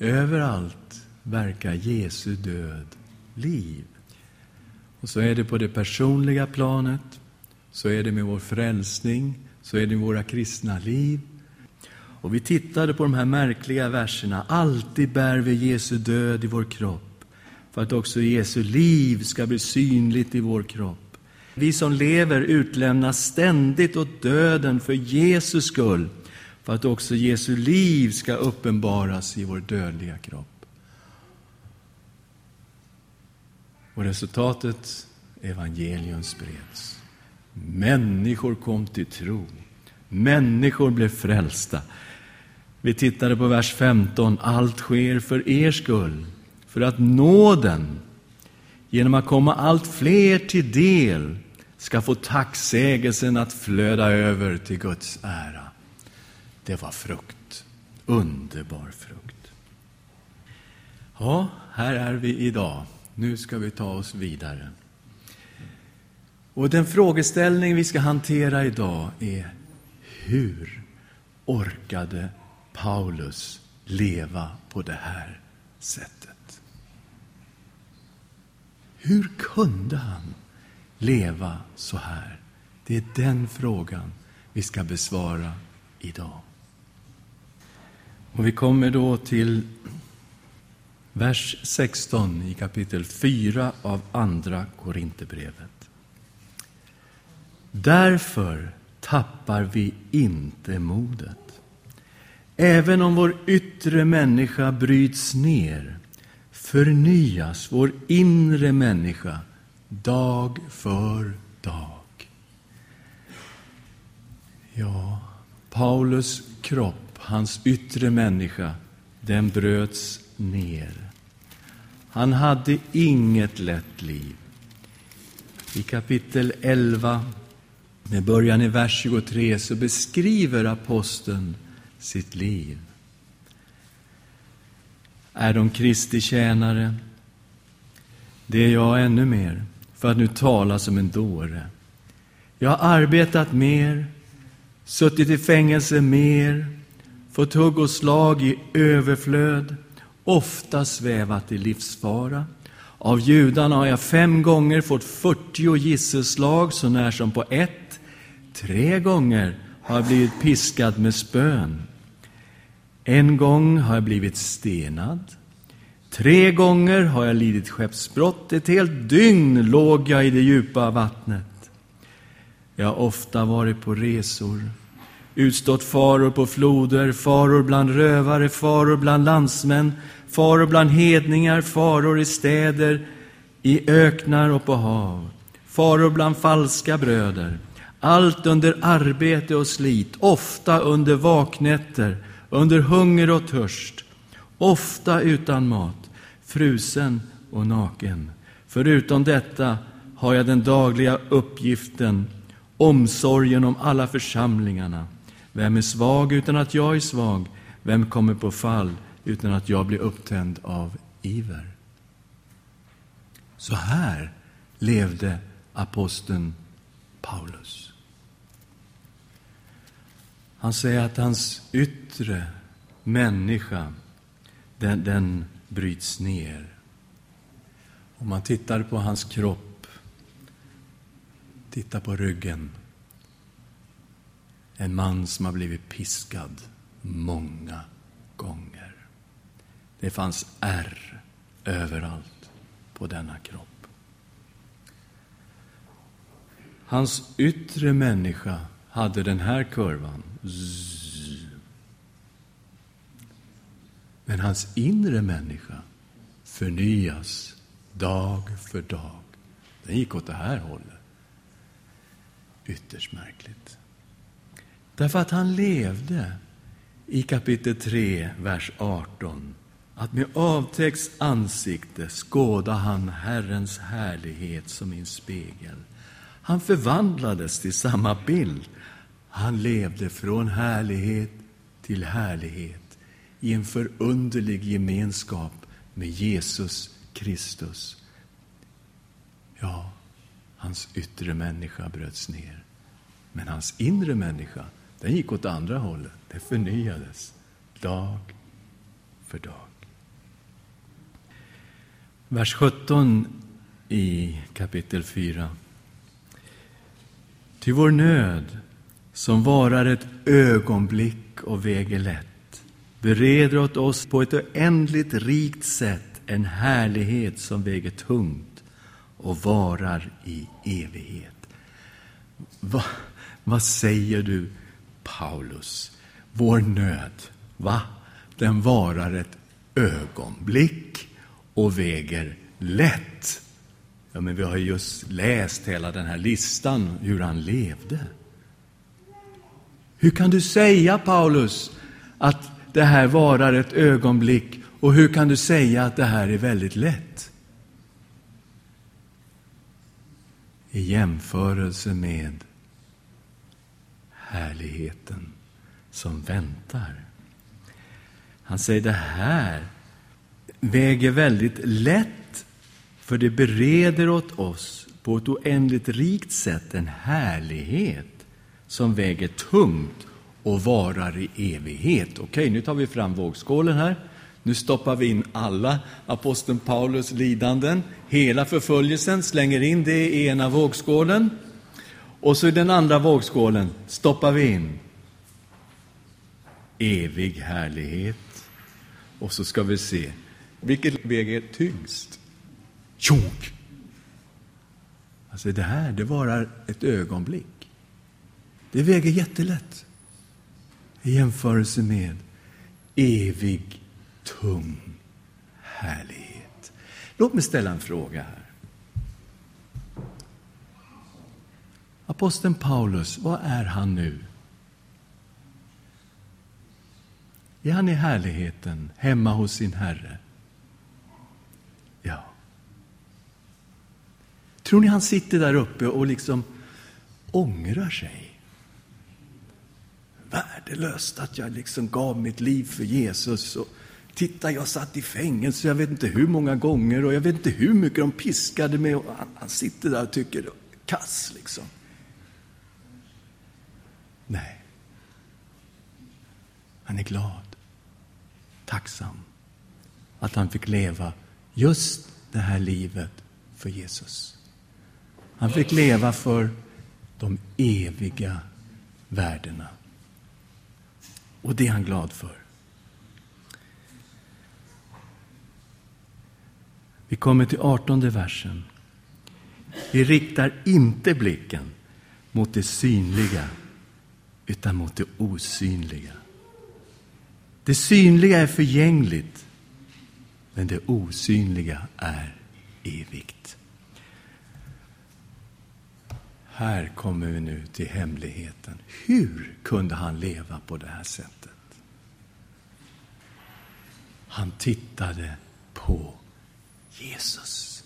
Överallt verkar Jesu död liv. Och så är det på det personliga planet, så är det med vår frälsning, så är det med våra kristna liv. Och vi tittade på de här märkliga verserna. Alltid bär vi Jesu död i vår kropp, för att också Jesu liv ska bli synligt i vår kropp. Vi som lever utlämnas ständigt åt döden för Jesus skull, för att också Jesu liv ska uppenbaras i vår dödliga kropp. Och resultatet, evangelium spreds. Människor kom till tro. Människor blev frälsta. Vi tittade på vers 15. Allt sker för er skull, för att nåden genom att komma allt fler till del ska få tacksägelsen att flöda över till Guds ära. Det var frukt, underbar frukt. Ja, här är vi idag. Nu ska vi ta oss vidare. Och den frågeställning vi ska hantera idag är hur orkade Paulus leva på det här sättet? Hur kunde han leva så här? Det är den frågan vi ska besvara idag. Och vi kommer då till vers 16 i kapitel 4 av Andra Korinthierbrevet. Därför tappar vi inte modet. Även om vår yttre människa bryts ner förnyas vår inre människa dag för dag. Ja, Paulus kropp, hans yttre människa, den bröts ner. Han hade inget lätt liv. I kapitel 11, med början i vers 23, så beskriver aposteln sitt liv. Är de Kristi tjänare? Det är jag ännu mer, för att nu tala som en dåre. Jag har arbetat mer, suttit i fängelse mer, på tugg och slag i överflöd, ofta svävat i livsfara. Av judarna har jag fem gånger fått fyrtio gisselslag, så när som på ett. Tre gånger har jag blivit piskad med spön. En gång har jag blivit stenad. Tre gånger har jag lidit skeppsbrott. Ett helt dygn låg jag i det djupa vattnet. Jag har ofta varit på resor, utstått faror på floder, faror bland rövare, faror bland landsmän, faror bland hedningar, faror i städer, i öknar och på hav, faror bland falska bröder. Allt under arbete och slit, ofta under vaknätter, under hunger och törst, ofta utan mat, frusen och naken. Förutom detta har jag den dagliga uppgiften, omsorgen om alla församlingarna. Vem är svag utan att jag är svag? Vem kommer på fall utan att jag blir upptänd av iver? Så här levde aposteln Paulus. Han säger att hans yttre människa, den, den bryts ner. Om man tittar på hans kropp, titta på ryggen. En man som har blivit piskad många gånger. Det fanns ärr överallt på denna kropp. Hans yttre människa hade den här kurvan. Men hans inre människa förnyas dag för dag. Den gick åt det här hållet. Ytterst märkligt. Därför att han levde i kapitel 3, vers 18 att med avtäckt ansikte skåda han Herrens härlighet som i en spegel. Han förvandlades till samma bild han levde från härlighet till härlighet i en förunderlig gemenskap med Jesus Kristus. Ja, hans yttre människa bröts ner. Men hans inre människa, den gick åt andra hållet. Det förnyades dag för dag. Vers 17 i kapitel 4. Ty vår nöd, som varar ett ögonblick och väger lätt, bereder åt oss på ett oändligt rikt sätt en härlighet som väger tungt och varar i evighet. Va, vad säger du, Paulus? Vår nöd, va? Den varar ett ögonblick och väger lätt. Ja, men vi har just läst hela den här listan, hur han levde. Hur kan du säga, Paulus, att det här varar ett ögonblick och hur kan du säga att det här är väldigt lätt? I jämförelse med härligheten som väntar. Han säger det här väger väldigt lätt, för det bereder åt oss på ett oändligt rikt sätt en härlighet som väger tungt och varar i evighet. Okej, nu tar vi fram vågskålen här. Nu stoppar vi in alla aposteln Paulus lidanden, hela förföljelsen, slänger in det i ena vågskålen. Och så i den andra vågskålen stoppar vi in evig härlighet. Och så ska vi se vilket väger tyngst? Tjong! Alltså det här, det varar ett ögonblick. Det väger jättelätt i jämförelse med evig, tung härlighet. Låt mig ställa en fråga här. Aposteln Paulus, var är han nu? Är han i härligheten, hemma hos sin Herre? Ja. Tror ni han sitter där uppe och liksom ångrar sig? Värdelöst att jag liksom gav mitt liv för Jesus. Och titta, jag satt i fängelse, jag vet inte hur många gånger och jag vet inte hur mycket de piskade mig. Och han, han sitter där och tycker, kass liksom. Nej. Han är glad, tacksam att han fick leva just det här livet för Jesus. Han fick leva för de eviga värdena. Och det är han glad för. Vi kommer till artonde versen. Vi riktar inte blicken mot det synliga, utan mot det osynliga. Det synliga är förgängligt, men det osynliga är evigt. Här kommer vi nu till hemligheten. Hur kunde han leva på det här sättet? Han tittade på Jesus.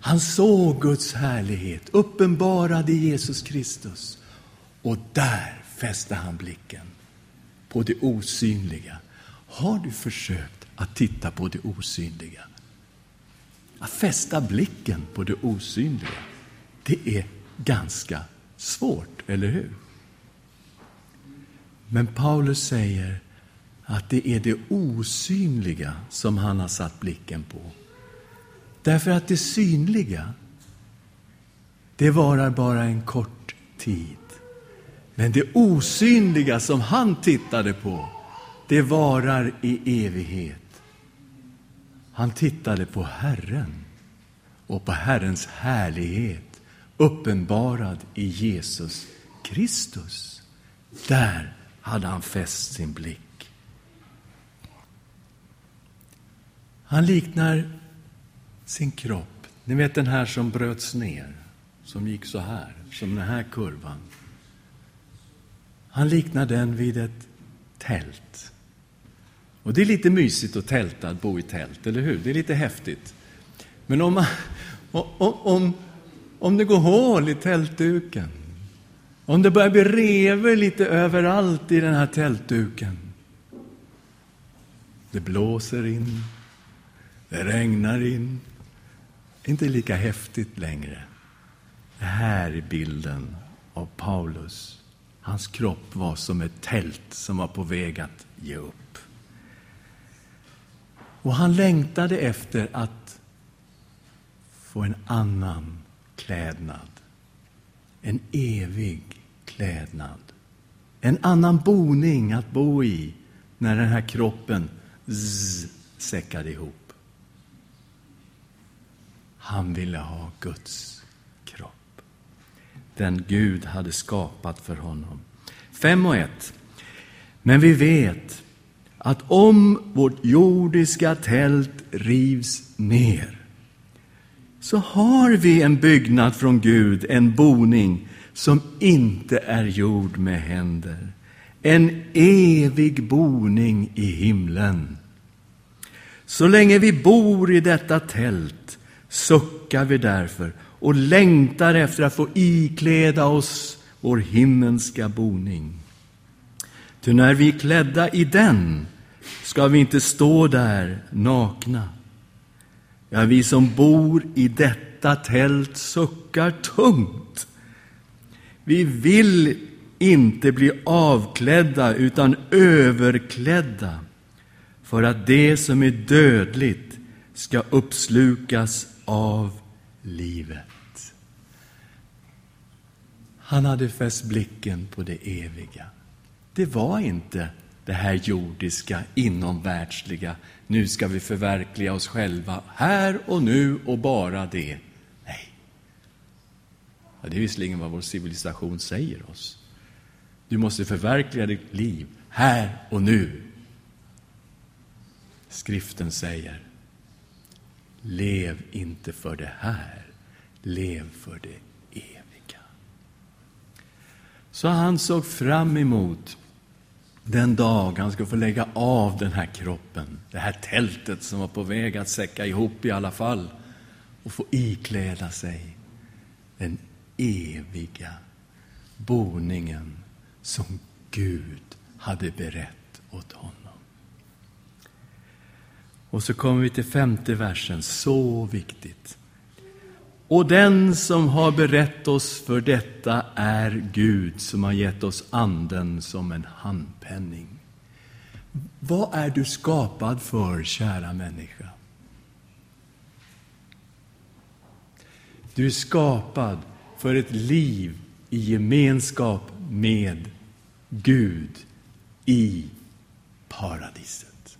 Han såg Guds härlighet uppenbarad i Jesus Kristus. Och där fäste han blicken på det osynliga. Har du försökt att titta på det osynliga? Att fästa blicken på det osynliga, det är ganska svårt, eller hur? Men Paulus säger att det är det osynliga som han har satt blicken på. Därför att det synliga, det varar bara en kort tid. Men det osynliga som han tittade på, det varar i evighet. Han tittade på Herren och på Herrens härlighet uppenbarad i Jesus Kristus. Där hade han fäst sin blick. Han liknar sin kropp. Ni vet den här som bröts ner, som gick så här, som den här kurvan. Han liknar den vid ett tält. Och det är lite mysigt att tälta, att bo i tält, eller hur? Det är lite häftigt. Men om, man, om, om, om det går hål i tältduken, om det börjar bli revor lite överallt i den här tältduken. Det blåser in, det regnar in. Inte lika häftigt längre. Det här är bilden av Paulus. Hans kropp var som ett tält som var på väg att ge upp. Och han längtade efter att få en annan klädnad. En evig klädnad. En annan boning att bo i när den här kroppen zzz, säckade ihop. Han ville ha Guds. Den Gud hade skapat för honom. Fem och ett. Men vi vet att om vårt jordiska tält rivs ner så har vi en byggnad från Gud, en boning som inte är gjord med händer. En evig boning i himlen. Så länge vi bor i detta tält suckar vi därför och längtar efter att få ikläda oss vår himmelska boning. Ty när vi är klädda i den ska vi inte stå där nakna. Ja, vi som bor i detta tält suckar tungt. Vi vill inte bli avklädda, utan överklädda för att det som är dödligt ska uppslukas av livet. Han hade fäst blicken på det eviga. Det var inte det här jordiska, inomvärldsliga. Nu ska vi förverkliga oss själva, här och nu och bara det. Nej. Ja, det är visserligen vad vår civilisation säger oss. Du måste förverkliga ditt liv här och nu. Skriften säger, lev inte för det här, lev för det eviga. Så han såg fram emot den dag han skulle få lägga av den här kroppen, det här tältet som var på väg att säcka ihop i alla fall, och få ikläda sig den eviga boningen som Gud hade berett åt honom. Och så kommer vi till femte versen, så viktigt. Och den som har berett oss för detta är Gud som har gett oss Anden som en handpenning. Vad är du skapad för, kära människa? Du är skapad för ett liv i gemenskap med Gud i paradiset.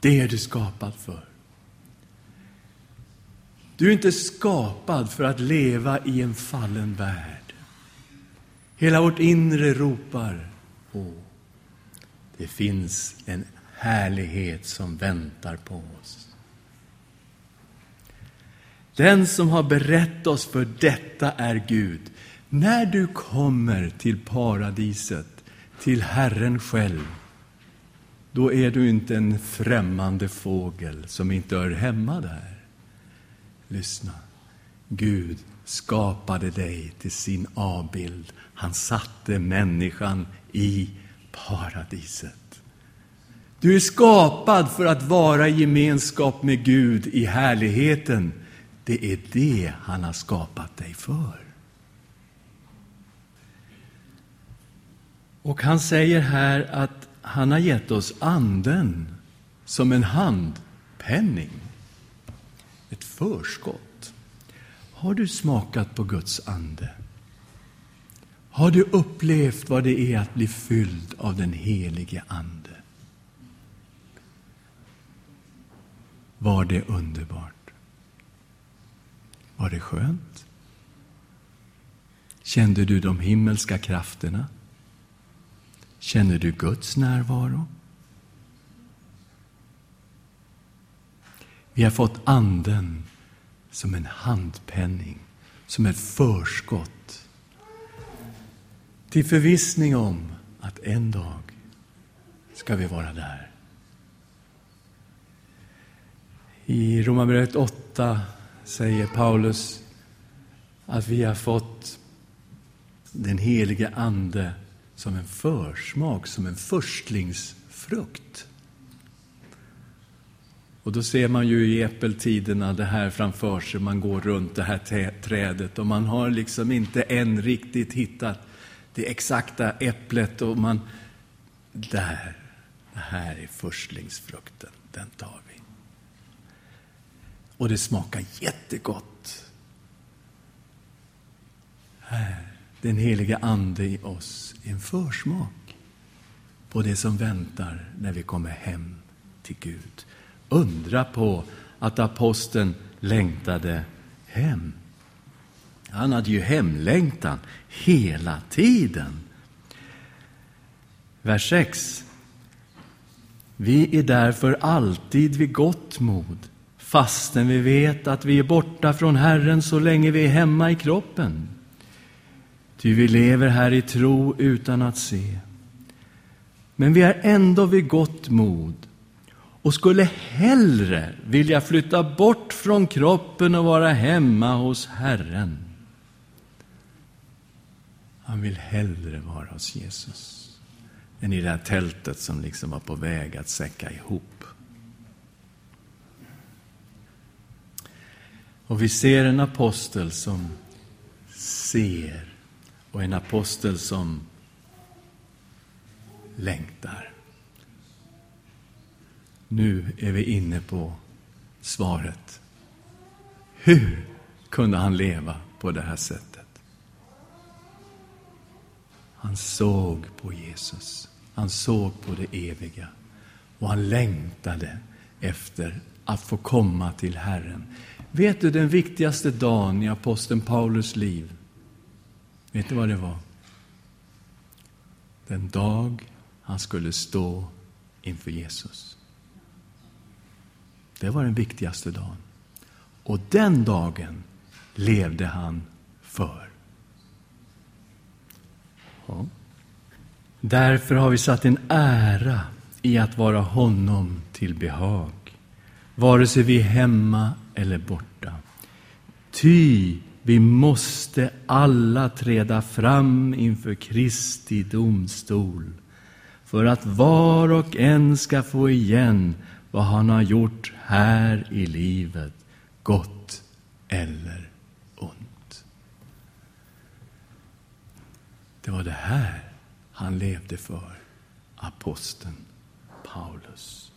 Det är du skapad för. Du är inte skapad för att leva i en fallen värld. Hela vårt inre ropar på. Det finns en härlighet som väntar på oss. Den som har berett oss för detta är Gud. När du kommer till paradiset, till Herren själv, då är du inte en främmande fågel som inte hör hemma där. Lyssna. Gud skapade dig till sin avbild. Han satte människan i paradiset. Du är skapad för att vara i gemenskap med Gud i härligheten. Det är det han har skapat dig för. Och han säger här att han har gett oss anden som en handpenning ett förskott. Har du smakat på Guds ande? Har du upplevt vad det är att bli fylld av den helige Ande? Var det underbart? Var det skönt? Kände du de himmelska krafterna? Känner du Guds närvaro? Vi har fått Anden som en handpenning, som ett förskott till förvissning om att en dag ska vi vara där. I Romarbrevet 8 säger Paulus att vi har fått den helige Ande som en försmak, som en förstlingsfrukt. Och då ser man ju i äppeltiderna det här framför sig, man går runt det här trädet och man har liksom inte än riktigt hittat det exakta äpplet och man... Där Det här är förstlingsfrukten, den tar vi. Och det smakar jättegott. Här, den heliga Ande i oss, en försmak på det som väntar när vi kommer hem till Gud. Undra på att aposteln längtade hem. Han hade ju hemlängtan hela tiden. Vers 6. Vi är därför alltid vid gott mod, fastän vi vet att vi är borta från Herren så länge vi är hemma i kroppen. Ty vi lever här i tro utan att se. Men vi är ändå vid gott mod och skulle hellre vilja flytta bort från kroppen och vara hemma hos Herren. Han vill hellre vara hos Jesus än i det här tältet som liksom var på väg att säcka ihop. Och vi ser en apostel som ser och en apostel som längtar. Nu är vi inne på svaret. Hur kunde han leva på det här sättet? Han såg på Jesus. Han såg på det eviga. Och han längtade efter att få komma till Herren. Vet du den viktigaste dagen i aposteln Paulus liv? Vet du vad det var? Den dag han skulle stå inför Jesus. Det var den viktigaste dagen. Och den dagen levde han för. Ja. Därför har vi satt en ära i att vara honom till behag, vare sig vi är hemma eller borta. Ty vi måste alla träda fram inför Kristi domstol för att var och en ska få igen vad han har gjort här i livet, gott eller ont. Det var det här han levde för, aposteln Paulus.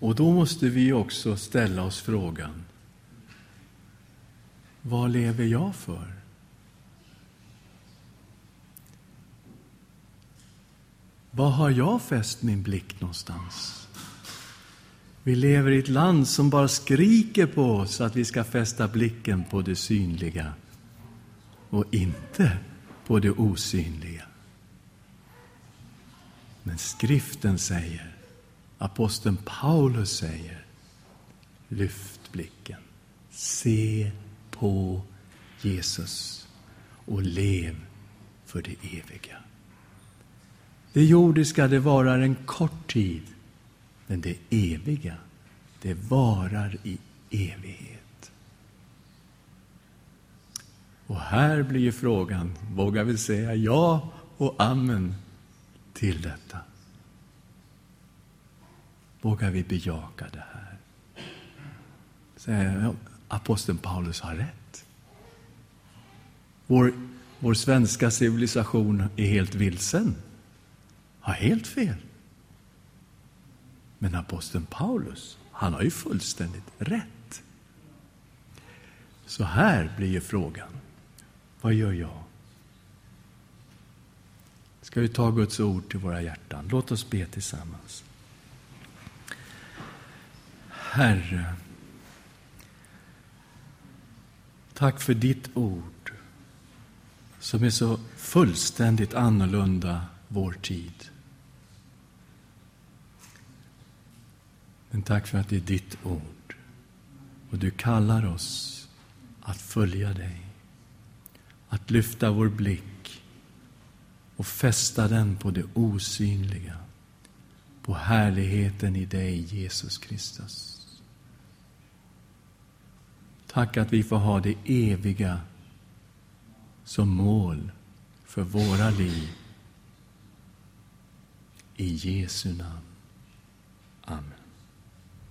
Och då måste vi också ställa oss frågan, vad lever jag för? Var har jag fäst min blick någonstans? Vi lever i ett land som bara skriker på oss att vi ska fästa blicken på det synliga och inte på det osynliga. Men skriften säger, aposteln Paulus säger, lyft blicken, se på Jesus och lev för det eviga. Det jordiska, det varar en kort tid, men det eviga, det varar i evighet. Och här blir ju frågan, vågar vi säga ja och amen till detta? Vågar vi bejaka det här? Aposteln Paulus har rätt. Vår, vår svenska civilisation är helt vilsen har helt fel. Men aposteln Paulus, han har ju fullständigt rätt. Så här blir ju frågan. Vad gör jag? Ska vi ta Guds ord till våra hjärtan? Låt oss be tillsammans. Herre, tack för ditt ord som är så fullständigt annorlunda vår tid. Men tack för att det är ditt ord. Och du kallar oss att följa dig. Att lyfta vår blick och fästa den på det osynliga. På härligheten i dig, Jesus Kristus. Tack att vi får ha det eviga som mål för våra liv. I Jesu namn. Amen.